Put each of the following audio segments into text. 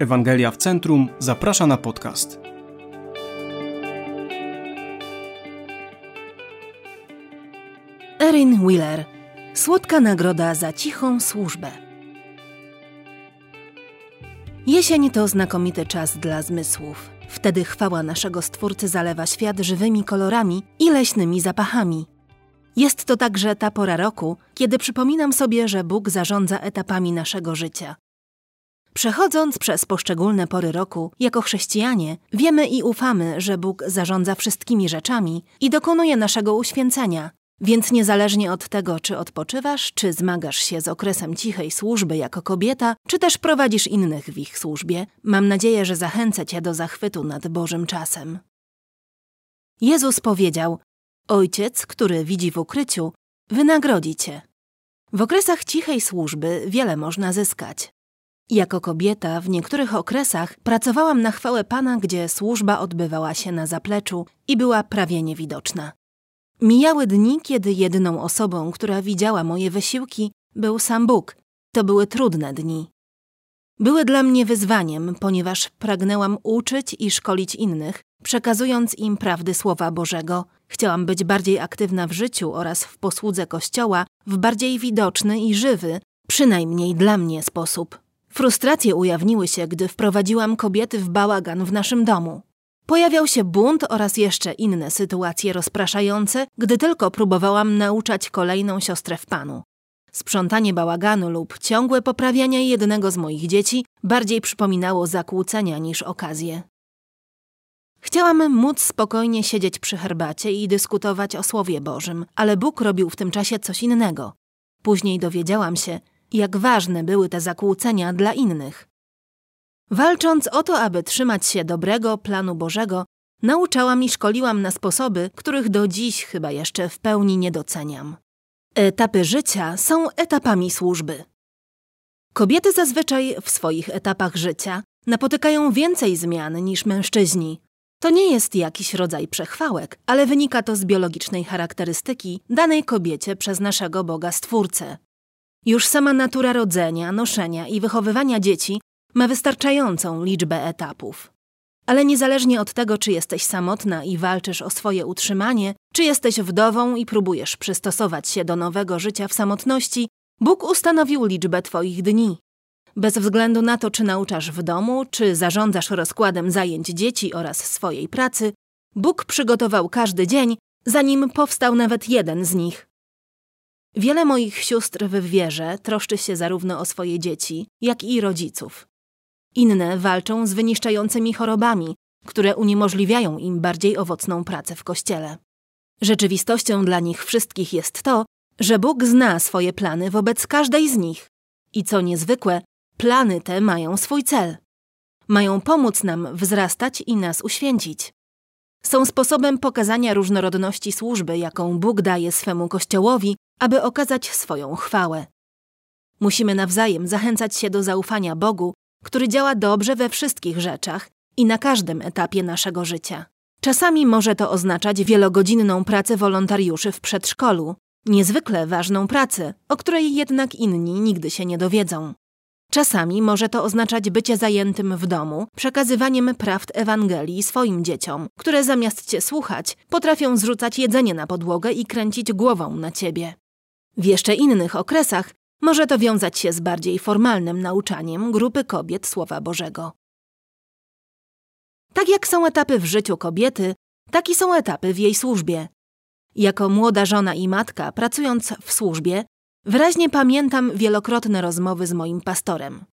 Ewangelia w Centrum zaprasza na podcast. Erin Wheeler. Słodka nagroda za cichą służbę. Jesień to znakomity czas dla zmysłów. Wtedy chwała naszego Stwórcy zalewa świat żywymi kolorami i leśnymi zapachami. Jest to także ta pora roku, kiedy przypominam sobie, że Bóg zarządza etapami naszego życia. Przechodząc przez poszczególne pory roku, jako chrześcijanie, wiemy i ufamy, że Bóg zarządza wszystkimi rzeczami i dokonuje naszego uświęcenia. Więc niezależnie od tego, czy odpoczywasz, czy zmagasz się z okresem cichej służby jako kobieta, czy też prowadzisz innych w ich służbie, mam nadzieję, że zachęcę Cię do zachwytu nad Bożym czasem. Jezus powiedział: Ojciec, który widzi w ukryciu, wynagrodzi Cię. W okresach cichej służby wiele można zyskać. Jako kobieta w niektórych okresach pracowałam na chwałę Pana, gdzie służba odbywała się na zapleczu i była prawie niewidoczna. Mijały dni, kiedy jedyną osobą, która widziała moje wysiłki, był sam Bóg. To były trudne dni. Były dla mnie wyzwaniem, ponieważ pragnęłam uczyć i szkolić innych, przekazując im prawdy Słowa Bożego. Chciałam być bardziej aktywna w życiu oraz w posłudze Kościoła w bardziej widoczny i żywy, przynajmniej dla mnie sposób. Frustracje ujawniły się, gdy wprowadziłam kobiety w bałagan w naszym domu. Pojawiał się bunt oraz jeszcze inne sytuacje rozpraszające, gdy tylko próbowałam nauczać kolejną siostrę w panu. Sprzątanie bałaganu lub ciągłe poprawianie jednego z moich dzieci bardziej przypominało zakłócenia niż okazję. Chciałam móc spokojnie siedzieć przy herbacie i dyskutować o Słowie Bożym, ale Bóg robił w tym czasie coś innego. Później dowiedziałam się, jak ważne były te zakłócenia dla innych. Walcząc o to, aby trzymać się dobrego planu Bożego, nauczałam i szkoliłam na sposoby, których do dziś chyba jeszcze w pełni nie doceniam. Etapy życia są etapami służby. Kobiety zazwyczaj w swoich etapach życia napotykają więcej zmian niż mężczyźni. To nie jest jakiś rodzaj przechwałek, ale wynika to z biologicznej charakterystyki danej kobiecie przez naszego Boga Stwórcę. Już sama natura rodzenia, noszenia i wychowywania dzieci ma wystarczającą liczbę etapów. Ale niezależnie od tego, czy jesteś samotna i walczysz o swoje utrzymanie, czy jesteś wdową i próbujesz przystosować się do nowego życia w samotności, Bóg ustanowił liczbę Twoich dni. Bez względu na to, czy nauczasz w domu, czy zarządzasz rozkładem zajęć dzieci oraz swojej pracy, Bóg przygotował każdy dzień, zanim powstał nawet jeden z nich. Wiele moich sióstr w wierze troszczy się zarówno o swoje dzieci, jak i rodziców. Inne walczą z wyniszczającymi chorobami, które uniemożliwiają im bardziej owocną pracę w kościele. Rzeczywistością dla nich wszystkich jest to, że Bóg zna swoje plany wobec każdej z nich. I co niezwykłe, plany te mają swój cel. Mają pomóc nam wzrastać i nas uświęcić. Są sposobem pokazania różnorodności służby, jaką Bóg daje swemu Kościołowi, aby okazać swoją chwałę. Musimy nawzajem zachęcać się do zaufania Bogu który działa dobrze we wszystkich rzeczach i na każdym etapie naszego życia. Czasami może to oznaczać wielogodzinną pracę wolontariuszy w przedszkolu, niezwykle ważną pracę, o której jednak inni nigdy się nie dowiedzą. Czasami może to oznaczać bycie zajętym w domu, przekazywaniem prawd Ewangelii swoim dzieciom, które zamiast cię słuchać, potrafią zrzucać jedzenie na podłogę i kręcić głową na ciebie. W jeszcze innych okresach może to wiązać się z bardziej formalnym nauczaniem grupy kobiet Słowa Bożego. Tak jak są etapy w życiu kobiety, tak i są etapy w jej służbie. Jako młoda żona i matka, pracując w służbie, wyraźnie pamiętam wielokrotne rozmowy z moim pastorem.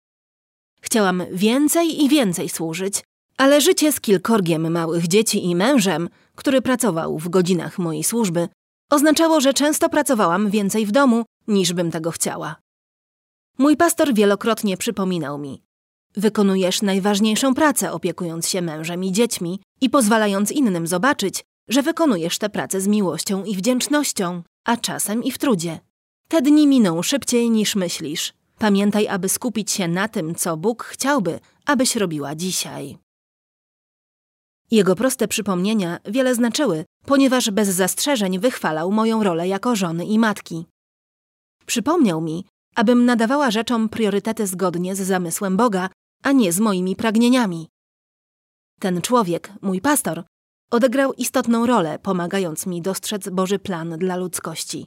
Chciałam więcej i więcej służyć, ale życie z kilkorgiem małych dzieci i mężem, który pracował w godzinach mojej służby, oznaczało, że często pracowałam więcej w domu, niż bym tego chciała. Mój pastor wielokrotnie przypominał mi: Wykonujesz najważniejszą pracę, opiekując się mężem i dziećmi i pozwalając innym zobaczyć, że wykonujesz tę pracę z miłością i wdzięcznością, a czasem i w trudzie. Te dni miną szybciej niż myślisz. Pamiętaj, aby skupić się na tym, co Bóg chciałby, abyś robiła dzisiaj. Jego proste przypomnienia wiele znaczyły, ponieważ bez zastrzeżeń wychwalał moją rolę jako żony i matki. Przypomniał mi, abym nadawała rzeczom priorytety zgodnie z zamysłem Boga, a nie z moimi pragnieniami. Ten człowiek, mój pastor, odegrał istotną rolę, pomagając mi dostrzec Boży plan dla ludzkości.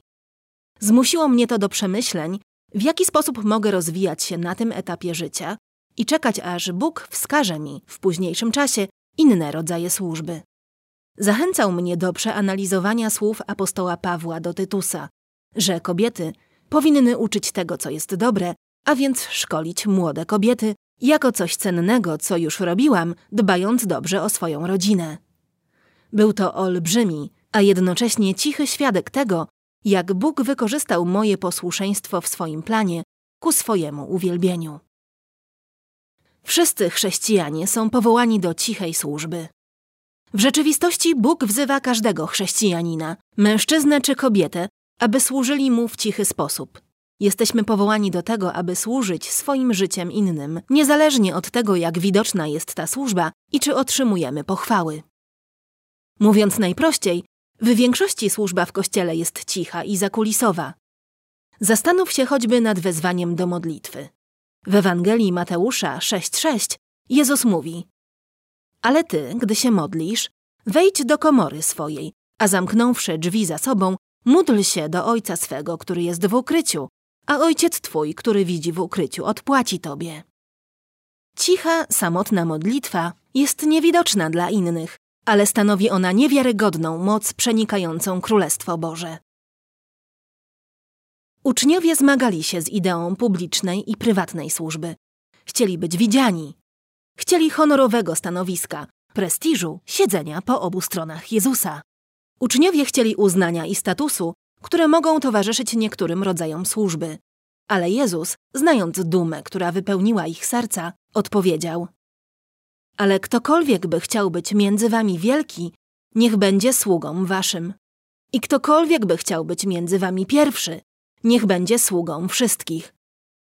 Zmusiło mnie to do przemyśleń, w jaki sposób mogę rozwijać się na tym etapie życia i czekać, aż Bóg wskaże mi w późniejszym czasie inne rodzaje służby. Zachęcał mnie do przeanalizowania słów apostoła Pawła do Tytusa, że kobiety powinny uczyć tego, co jest dobre, a więc szkolić młode kobiety jako coś cennego, co już robiłam, dbając dobrze o swoją rodzinę. Był to olbrzymi, a jednocześnie cichy świadek tego, jak Bóg wykorzystał moje posłuszeństwo w swoim planie ku swojemu uwielbieniu. Wszyscy chrześcijanie są powołani do cichej służby. W rzeczywistości Bóg wzywa każdego chrześcijanina, mężczyznę czy kobietę, aby służyli mu w cichy sposób. Jesteśmy powołani do tego, aby służyć swoim życiem innym, niezależnie od tego, jak widoczna jest ta służba i czy otrzymujemy pochwały. Mówiąc najprościej, w większości służba w kościele jest cicha i zakulisowa. Zastanów się choćby nad wezwaniem do modlitwy. W Ewangelii Mateusza 6:6 Jezus mówi: Ale ty, gdy się modlisz, wejdź do komory swojej, a zamknąwszy drzwi za sobą, módl się do Ojca swego, który jest w ukryciu, a Ojciec twój, który widzi w ukryciu, odpłaci tobie. Cicha, samotna modlitwa jest niewidoczna dla innych, ale stanowi ona niewiarygodną moc przenikającą Królestwo Boże. Uczniowie zmagali się z ideą publicznej i prywatnej służby. Chcieli być widziani. Chcieli honorowego stanowiska, prestiżu, siedzenia po obu stronach Jezusa. Uczniowie chcieli uznania i statusu, które mogą towarzyszyć niektórym rodzajom służby. Ale Jezus, znając dumę, która wypełniła ich serca, odpowiedział: Ale ktokolwiek by chciał być między wami wielki, niech będzie sługą waszym. I ktokolwiek by chciał być między wami pierwszy, niech będzie sługą wszystkich.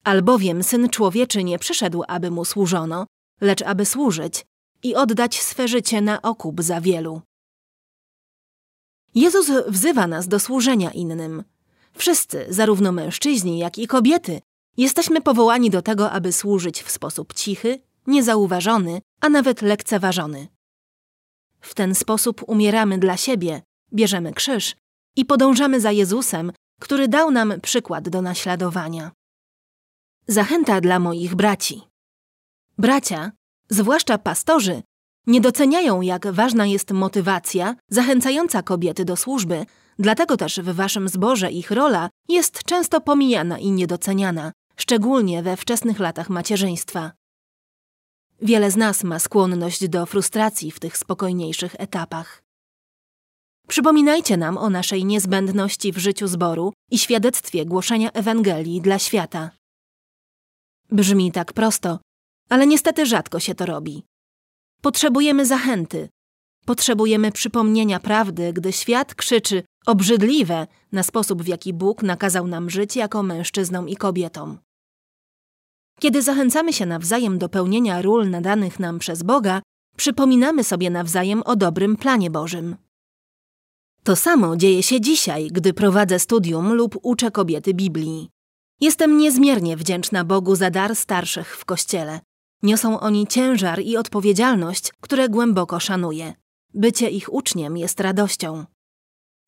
Albowiem Syn Człowieczy nie przyszedł, aby mu służono, lecz aby służyć i oddać swe życie na okup za wielu. Jezus wzywa nas do służenia innym. Wszyscy, zarówno mężczyźni, jak i kobiety, jesteśmy powołani do tego, aby służyć w sposób cichy, niezauważony, a nawet lekceważony. W ten sposób umieramy dla siebie, bierzemy krzyż i podążamy za Jezusem, który dał nam przykład do naśladowania. Zachęta dla moich braci. Bracia, zwłaszcza pastorzy, nie doceniają, jak ważna jest motywacja zachęcająca kobiety do służby, dlatego też w waszym zborze ich rola jest często pomijana i niedoceniana, szczególnie we wczesnych latach macierzyństwa. Wiele z nas ma skłonność do frustracji w tych spokojniejszych etapach. Przypominajcie nam o naszej niezbędności w życiu zboru i świadectwie głoszenia Ewangelii dla świata. Brzmi tak prosto, ale niestety rzadko się to robi. Potrzebujemy zachęty. Potrzebujemy przypomnienia prawdy, gdy świat krzyczy obrzydliwe na sposób, w jaki Bóg nakazał nam żyć jako mężczyznom i kobietom. Kiedy zachęcamy się nawzajem do pełnienia ról nadanych nam przez Boga, przypominamy sobie nawzajem o dobrym planie Bożym. To samo dzieje się dzisiaj, gdy prowadzę studium lub uczę kobiety Biblii. Jestem niezmiernie wdzięczna Bogu za dar starszych w kościele. Niosą oni ciężar i odpowiedzialność, które głęboko szanuję. Bycie ich uczniem jest radością.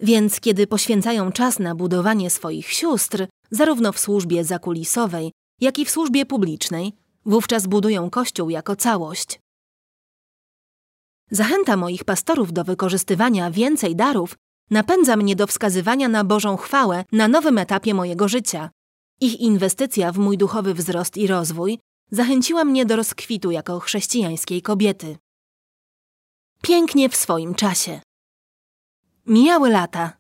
Więc kiedy poświęcają czas na budowanie swoich sióstr, zarówno w służbie zakulisowej, jak i w służbie publicznej, wówczas budują Kościół jako całość. Zachęta moich pastorów do wykorzystywania więcej darów napędza mnie do wskazywania na Bożą chwałę na nowym etapie mojego życia. Ich inwestycja w mój duchowy wzrost i rozwój zachęciła mnie do rozkwitu jako chrześcijańskiej kobiety. Pięknie w swoim czasie. Mijały lata.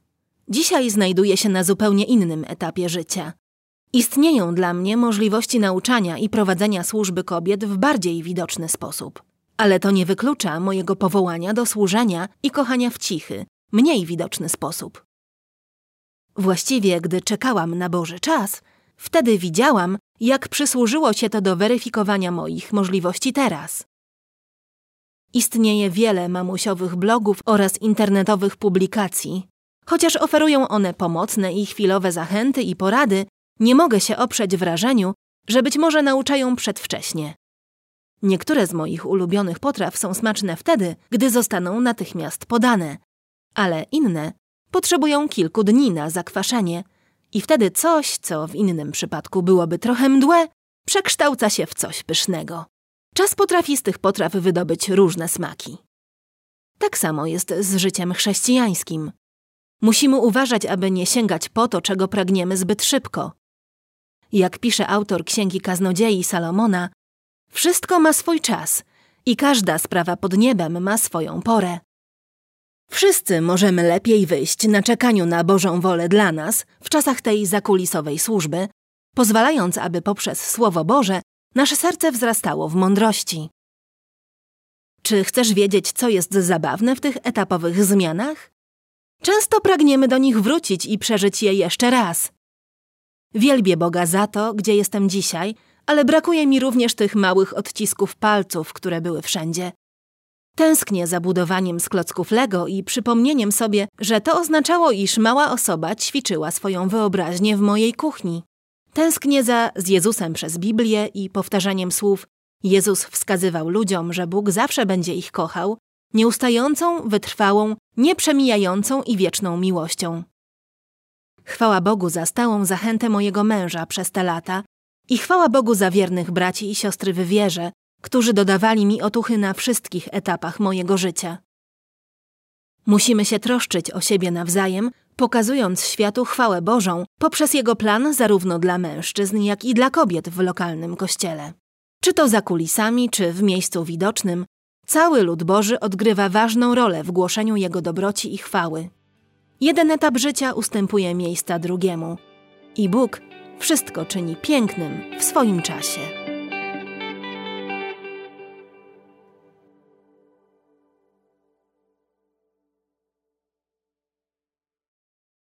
Dzisiaj znajduję się na zupełnie innym etapie życia. Istnieją dla mnie możliwości nauczania i prowadzenia służby kobiet w bardziej widoczny sposób. Ale to nie wyklucza mojego powołania do służenia i kochania w cichy, mniej widoczny sposób. Właściwie, gdy czekałam na Boży czas, wtedy widziałam, jak przysłużyło się to do weryfikowania moich możliwości teraz. Istnieje wiele mamusiowych blogów oraz internetowych publikacji. Chociaż oferują one pomocne i chwilowe zachęty i porady, nie mogę się oprzeć wrażeniu, że być może nauczają przedwcześnie. Niektóre z moich ulubionych potraw są smaczne wtedy, gdy zostaną natychmiast podane, ale inne potrzebują kilku dni na zakwaszenie i wtedy coś, co w innym przypadku byłoby trochę mdłe, przekształca się w coś pysznego. Czas potrafi z tych potraw wydobyć różne smaki. Tak samo jest z życiem chrześcijańskim. Musimy uważać, aby nie sięgać po to, czego pragniemy zbyt szybko. Jak pisze autor Księgi Kaznodziei Salomona, wszystko ma swój czas i każda sprawa pod niebem ma swoją porę. Wszyscy możemy lepiej wyjść na czekaniu na Bożą wolę dla nas w czasach tej zakulisowej służby, pozwalając, aby poprzez Słowo Boże nasze serce wzrastało w mądrości. Czy chcesz wiedzieć, co jest zabawne w tych etapowych zmianach? Często pragniemy do nich wrócić i przeżyć je jeszcze raz. Wielbię Boga za to, gdzie jestem dzisiaj, ale brakuje mi również tych małych odcisków palców, które były wszędzie. Tęsknię za budowaniem z klocków Lego i przypomnieniem sobie, że to oznaczało, iż mała osoba ćwiczyła swoją wyobraźnię w mojej kuchni. Tęsknię za z Jezusem przez Biblię i powtarzaniem słów Jezus wskazywał ludziom, że Bóg zawsze będzie ich kochał, nieustającą, wytrwałą, nieprzemijającą i wieczną miłością. Chwała Bogu za stałą zachętę mojego męża przez te lata i chwała Bogu za wiernych braci i siostry w wierze, którzy dodawali mi otuchy na wszystkich etapach mojego życia. Musimy się troszczyć o siebie nawzajem, pokazując światu chwałę Bożą poprzez jego plan zarówno dla mężczyzn, jak i dla kobiet w lokalnym kościele. Czy to za kulisami, czy w miejscu widocznym, cały lud Boży odgrywa ważną rolę w głoszeniu jego dobroci i chwały. Jeden etap życia ustępuje miejsca drugiemu i Bóg wszystko czyni pięknym w swoim czasie.